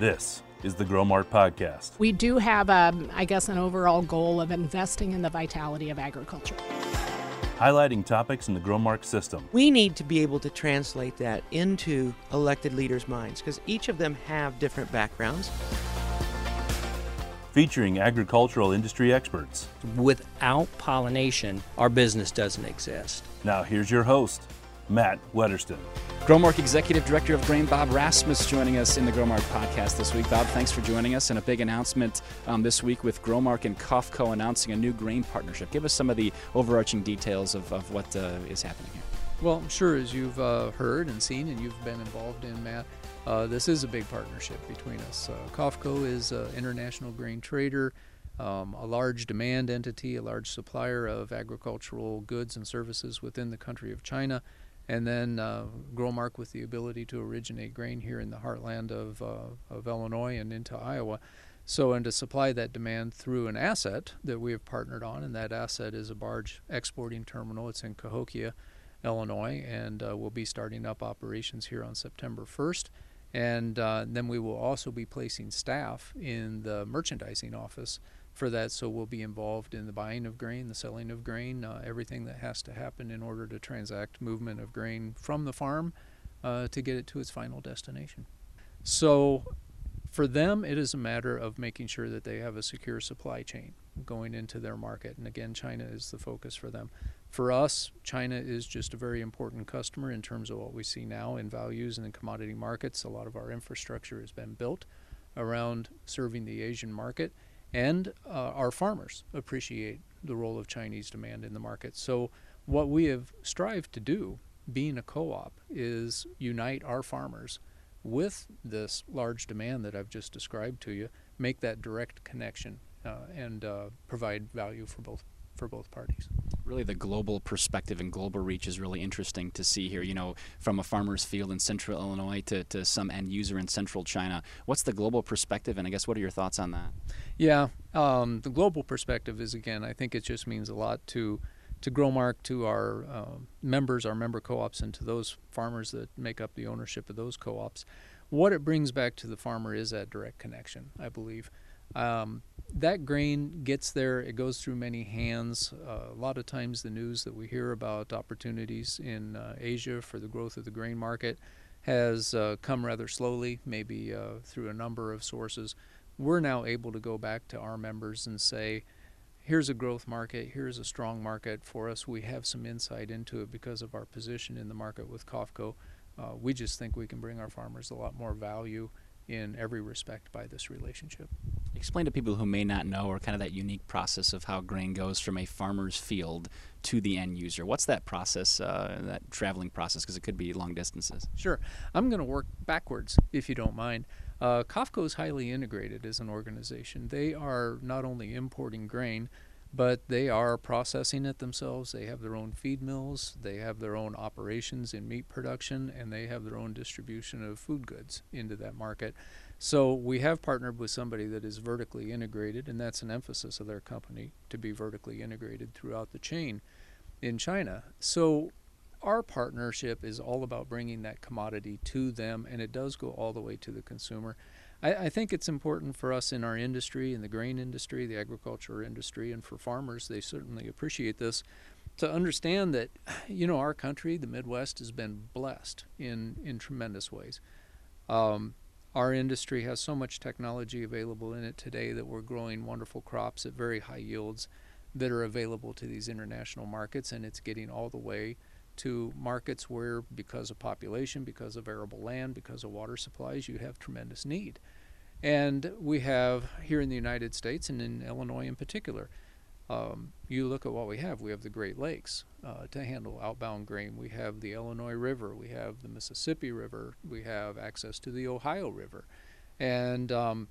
This is the Growmark Podcast. We do have, um, I guess, an overall goal of investing in the vitality of agriculture. Highlighting topics in the Growmark system. We need to be able to translate that into elected leaders' minds because each of them have different backgrounds. Featuring agricultural industry experts. Without pollination, our business doesn't exist. Now, here's your host, Matt Wetterston. Growmark Executive Director of Grain, Bob Rasmus, joining us in the Growmark podcast this week. Bob, thanks for joining us. And a big announcement um, this week with Growmark and COFCO announcing a new grain partnership. Give us some of the overarching details of, of what uh, is happening here. Well, I'm sure as you've uh, heard and seen and you've been involved in, Matt, uh, this is a big partnership between us. Uh, COFCO is an international grain trader, um, a large demand entity, a large supplier of agricultural goods and services within the country of China, and then uh, Growmark with the ability to originate grain here in the heartland of, uh, of Illinois and into Iowa. So, and to supply that demand through an asset that we have partnered on, and that asset is a barge exporting terminal. It's in Cahokia, Illinois, and uh, we'll be starting up operations here on September 1st. And uh, then we will also be placing staff in the merchandising office for that. So we'll be involved in the buying of grain, the selling of grain, uh, everything that has to happen in order to transact movement of grain from the farm uh, to get it to its final destination. So for them, it is a matter of making sure that they have a secure supply chain going into their market. And again, China is the focus for them. For us, China is just a very important customer in terms of what we see now in values and in commodity markets. A lot of our infrastructure has been built around serving the Asian market, and uh, our farmers appreciate the role of Chinese demand in the market. So, what we have strived to do, being a co op, is unite our farmers with this large demand that I've just described to you, make that direct connection, uh, and uh, provide value for both for both parties. Really, the global perspective and global reach is really interesting to see here. You know, from a farmer's field in central Illinois to, to some end user in central China. What's the global perspective, and I guess what are your thoughts on that? Yeah, um, the global perspective is again, I think it just means a lot to to Growmark, to our uh, members, our member co-ops, and to those farmers that make up the ownership of those co-ops. What it brings back to the farmer is that direct connection, I believe. Um, that grain gets there, it goes through many hands. Uh, a lot of times, the news that we hear about opportunities in uh, Asia for the growth of the grain market has uh, come rather slowly, maybe uh, through a number of sources. We're now able to go back to our members and say, here's a growth market, here's a strong market for us. We have some insight into it because of our position in the market with COFCO. Uh, we just think we can bring our farmers a lot more value in every respect by this relationship. Explain to people who may not know, or kind of that unique process of how grain goes from a farmer's field to the end user. What's that process, uh, that traveling process? Because it could be long distances. Sure. I'm going to work backwards, if you don't mind. Uh, COFCO is highly integrated as an organization. They are not only importing grain, but they are processing it themselves. They have their own feed mills, they have their own operations in meat production, and they have their own distribution of food goods into that market. So we have partnered with somebody that is vertically integrated, and that's an emphasis of their company to be vertically integrated throughout the chain in China. So our partnership is all about bringing that commodity to them, and it does go all the way to the consumer. I, I, think it's important for us in our industry, in the grain industry, the agriculture industry, and for farmers, they certainly appreciate this, to understand that, you know, our country, the Midwest, has been blessed in, in tremendous ways. Um, our industry has so much technology available in it today that we're growing wonderful crops at very high yields that are available to these international markets, and it's getting all the way to markets where, because of population, because of arable land, because of water supplies, you have tremendous need. And we have here in the United States and in Illinois in particular, um, you look at what we have. We have the Great Lakes uh, to handle outbound grain. We have the Illinois River. We have the Mississippi River. We have access to the Ohio River. And um,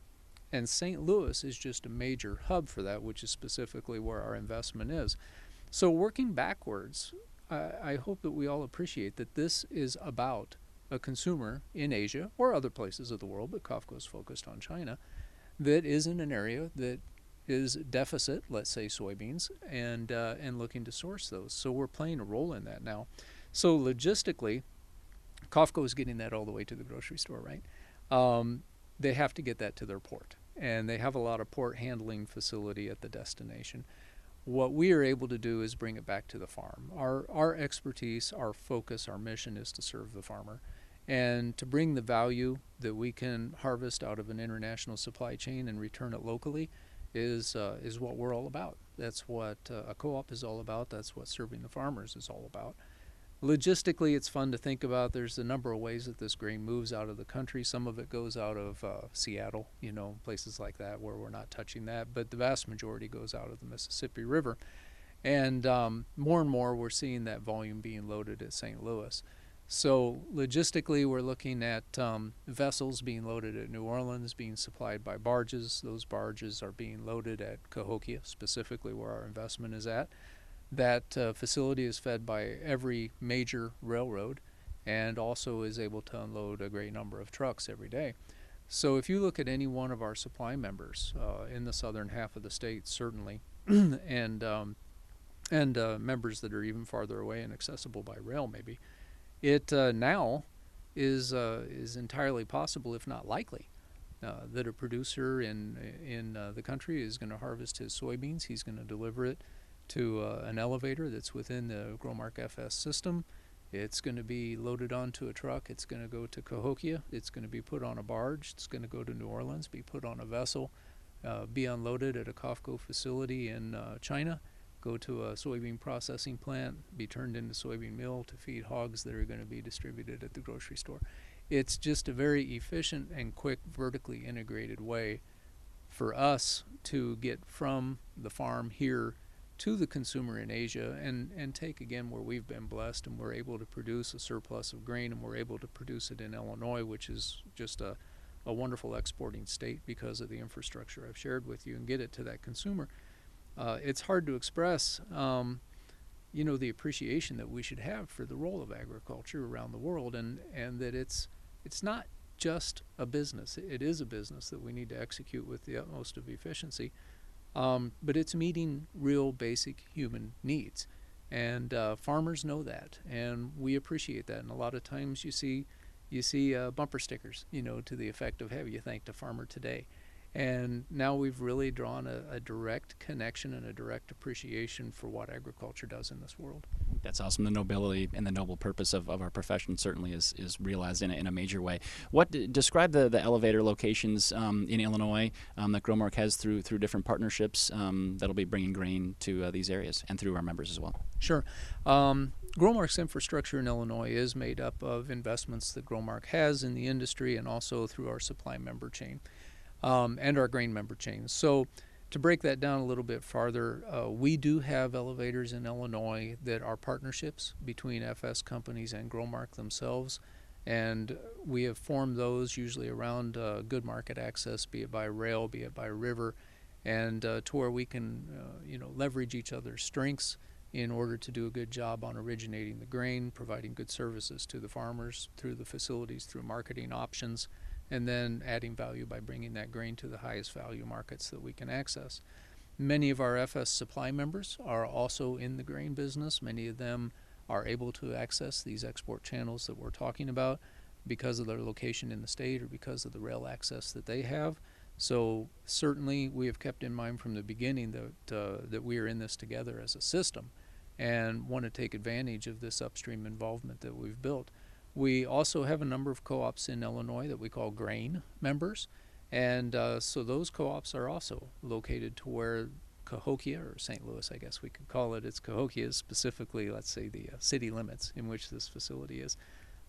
and St. Louis is just a major hub for that, which is specifically where our investment is. So, working backwards, I, hope that we all appreciate that this is about a consumer in Asia or other places of the world, but COFCO is focused on China, that is in an area that is deficit, let's say soybeans, and uh, and looking to source those. So we're playing a role in that now. So logistically, COFCO is getting that all the way to the grocery store, right? Um, they have to get that to their port, and they have a lot of port handling facility at the destination. What we are able to do is bring it back to the farm. Our our expertise, our focus, our mission is to serve the farmer, and to bring the value that we can harvest out of an international supply chain and return it locally is uh, is what we're all about. That's what uh, a co-op is all about. That's what serving the farmers is all about. Logistically, it's fun to think about. There's a number of ways that this grain moves out of the country. Some of it goes out of uh, Seattle, you know, places like that where we're not touching that, but the vast majority goes out of the Mississippi River. And um, more and more, we're seeing that volume being loaded at St. Louis. So logistically, we're looking at um, vessels being loaded at New Orleans, being supplied by barges. Those barges are being loaded at Cahokia, specifically where our investment is at. That uh, facility is fed by every major railroad and also is able to unload a great number of trucks every day. So if you look at any one of our supply members uh, in the southern half of the state, certainly, and um, and uh, members that are even farther away and accessible by rail, maybe it uh, now is uh, is entirely possible, if not likely, uh, that a producer in in uh, the country is going to harvest his soybeans. He's going to deliver it to uh, an elevator that's within the Growmark FS system. It's going to be loaded onto a truck. It's going to go to Cahokia. It's going to be put on a barge. It's going to go to New Orleans, be put on a vessel, uh, be unloaded at a COFCO facility in China go to a soybean processing plant, be turned into soybean meal to feed hogs that are going to be distributed at the grocery store. It's just a very efficient and quick, vertically integrated way for us to get from the farm here to the consumer in Asia and, and take again where we've been blessed and we're able to produce a surplus of grain and we're able to produce it in Illinois, which is just a, a wonderful exporting state because of the infrastructure I've shared with you and get it to that consumer uh, it's hard to express, um, you know, the appreciation that we should have for the role of agriculture around the world, and and that it's it's not just a business. It is a business that we need to execute with the utmost of efficiency, um, but it's meeting real basic human needs, and uh, farmers know that, and we appreciate that. And a lot of times you see you see uh, bumper stickers, you know, to the effect of "Have you thanked a farmer today?" And now we've really drawn a, a, direct connection and a direct appreciation for what agriculture does in this world. That's awesome. The nobility and the noble purpose of, of our profession certainly is, is realized in a, in a major way. What describe the, the elevator locations um, in Illinois um, that Growmark has through through different partnerships um, that'll be bringing grain to uh, these areas and through our members as well. Sure. Um, Growmark's infrastructure in Illinois is made up of investments that Growmark has in the industry and also through our supply member chain um, and our grain member chains. So, to break that down a little bit farther, uh, we do have elevators in Illinois that are partnerships between FS companies and Growmark themselves, and we have formed those usually around uh, good market access, be it by rail, be it by river, and uh, to where we can, uh, you know, leverage each other's strengths in order to do a good job on originating the grain, providing good services to the farmers through the facilities, through marketing options and then adding value by bringing that grain to the highest value markets that we can access. Many of our FS supply members are also in the grain business. Many of them are able to access these export channels that we're talking about because of their location in the state or because of the rail access that they have. So certainly we have kept in mind from the beginning that uh, that we are in this together as a system and want to take advantage of this upstream involvement that we've built. We also have a number of co ops in Illinois that we call grain members. And uh, so those co ops are also located to where Cahokia, or St. Louis, I guess we could call it, it's Cahokia, specifically, let's say, the uh, city limits in which this facility is.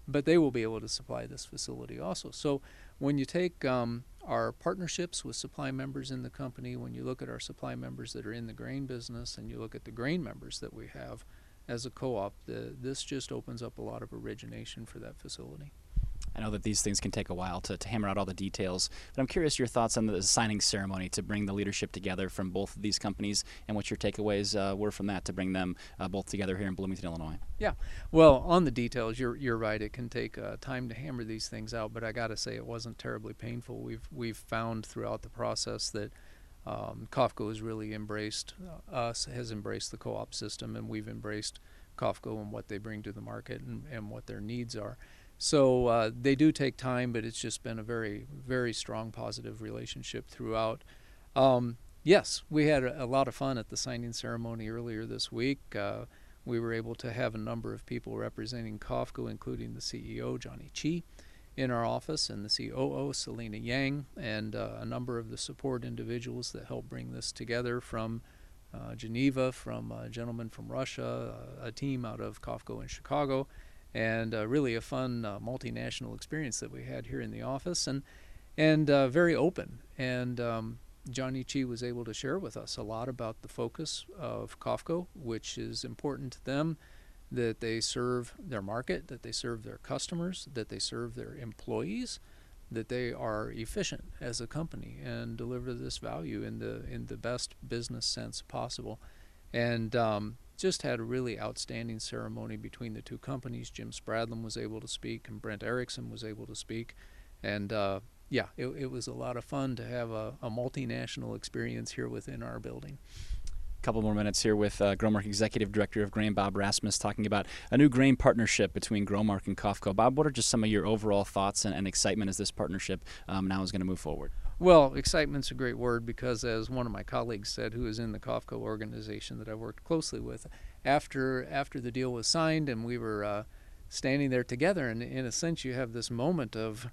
But they will be able to supply this facility also. So when you take um, our partnerships with supply members in the company, when you look at our supply members that are in the grain business, and you look at the grain members that we have, as a co-op, the, this just opens up a lot of origination for that facility. I know that these things can take a while to, to hammer out all the details, but I'm curious your thoughts on the signing ceremony to bring the leadership together from both of these companies and what your takeaways uh, were from that to bring them uh, both together here in Bloomington, Illinois. Yeah, well, on the details, you're you're right. It can take uh, time to hammer these things out, but I got to say it wasn't terribly painful. We've we've found throughout the process that um, COFCO has really embraced uh, us, has embraced the co-op system, and we've embraced COFCO and what they bring to the market and, and what their needs are. So uh, they do take time, but it's just been a very, very strong positive relationship throughout. Um, yes, we had a, a, lot of fun at the signing ceremony earlier this week. Uh, we were able to have a number of people representing COFCO, including the CEO, Johnny Chi, in our office, and the COO, Selena Yang, and uh, a number of the support individuals that helped bring this together from uh, Geneva, from a gentleman from Russia, uh, a team out of COFCO in Chicago and uh, really a fun uh, multinational experience that we had here in the office, and and uh, very open. And um, Johnny Chi was able to share with us a lot about the focus of COFCO, which is important to them, that they serve their market, that they serve their customers, that they serve their employees, that they are efficient as a company and deliver this value in the in the best business sense possible. And um, just had a really outstanding ceremony between the two companies. Jim Spradlin was able to speak, and Brent Erickson was able to speak, and uh, yeah, it, it, was a lot of fun to have a, a, multinational experience here within our building. Couple more minutes here with uh, Growmark Executive Director of Grain, Bob Rasmus, talking about a new grain partnership between Growmark and COFCO. Bob, what are just some of your overall thoughts and, and excitement as this partnership um, now is going to move forward? Well, excitement's a great word because, as one of my colleagues said, who is in the COFCO organization that I worked closely with, after after the deal was signed and we were uh, standing there together, and in a sense, you have this moment of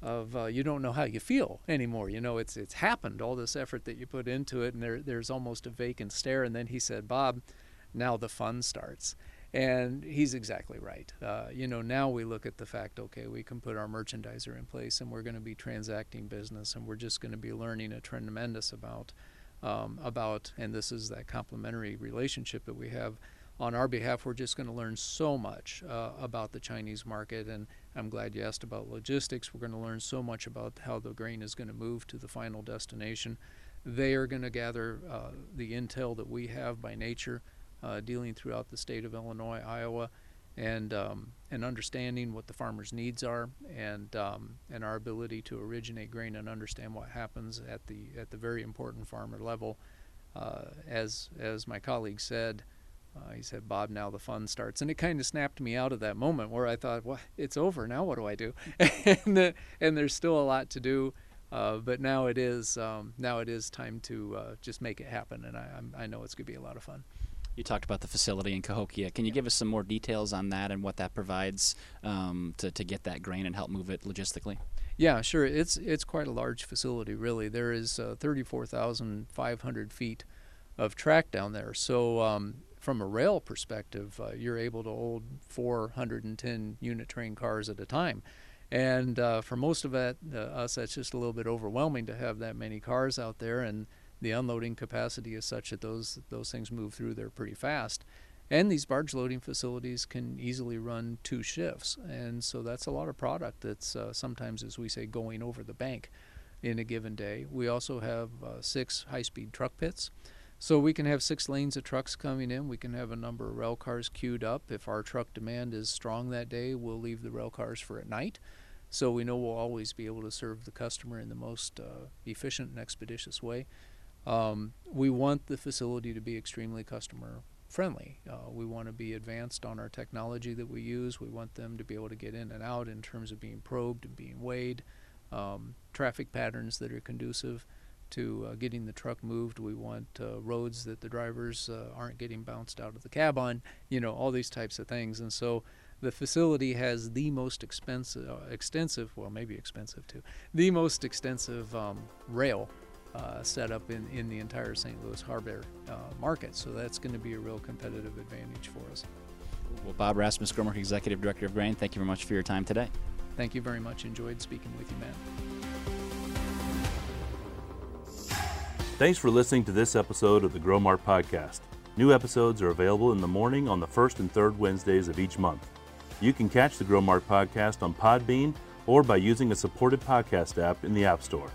of uh, you don't know how you feel anymore. You know, it's it's happened. All this effort that you put into it, and there there's almost a vacant stare. And then he said, "Bob, now the fun starts." And he's exactly right. Uh, you know, now we look at the fact, okay, we can put our merchandiser in place, and we're going to be transacting business, and we're just going to be learning a tremendous amount um, about, and this is that complementary relationship that we have. On our behalf, we're just going to learn so much uh, about the Chinese market, and I'm glad you asked about logistics. We're going to learn so much about how the grain is going to move to the final destination. They are going to gather uh, the intel that we have by nature uh, dealing throughout the state of Illinois, Iowa, and um, and understanding what the farmers' needs are, and um, and our ability to originate grain and understand what happens at the at the very important farmer level. Uh, as as my colleague said, uh, he said, "Bob, now the fun starts," and it kind of snapped me out of that moment where I thought, "Well, it's over now. What do I do?" and the, and there's still a lot to do. Uh, but now it is um, now it is time to uh, just make it happen, and I, I know it's going to be a lot of fun. You talked about the facility in Cahokia. Can you give us some more details on that and what that provides um, to, to get that grain and help move it logistically? Yeah, sure. It's it's quite a large facility, really. There is uh, 34,500 feet of track down there. So um, from a rail perspective, uh, you're able to hold 410 unit train cars at a time. And uh, for most of it, uh, us, that's just a little bit overwhelming to have that many cars out there. And the unloading capacity is such that those those things move through there pretty fast. And these barge loading facilities can easily run two shifts, and so that's a lot of product that's uh, sometimes, as we say, going over the bank in a given day. We also have uh, six high-speed truck pits, so we can have six lanes of trucks coming in. We can have a number of rail cars queued up. If our truck demand is strong that day, we'll leave the rail cars for at night. So we know we'll always be able to serve the customer in the most uh, efficient and expeditious way. Um, we want the facility to be extremely customer friendly. Uh, we want to be advanced on our technology that we use. We want them to be able to get in and out in terms of being probed and being weighed, um, traffic patterns that are conducive to uh, getting the truck moved. We want uh, roads that the drivers uh, aren't getting bounced out of the cab on, you know, all these types of things. And so the facility has the most expensive, uh, extensive, well, maybe expensive too, the most extensive um, rail uh, set up in, in the entire St. Louis Harbor uh, market. So that's going to be a real competitive advantage for us. Well, Bob Rasmus, Growmark Executive Director of Grain, thank you very much for your time today. Thank you very much. Enjoyed speaking with you, Matt. Thanks for listening to this episode of the Growmark Podcast. New episodes are available in the morning on the first and third Wednesdays of each month. You can catch the Growmark Podcast on Podbean or by using a supported podcast app in the App Store.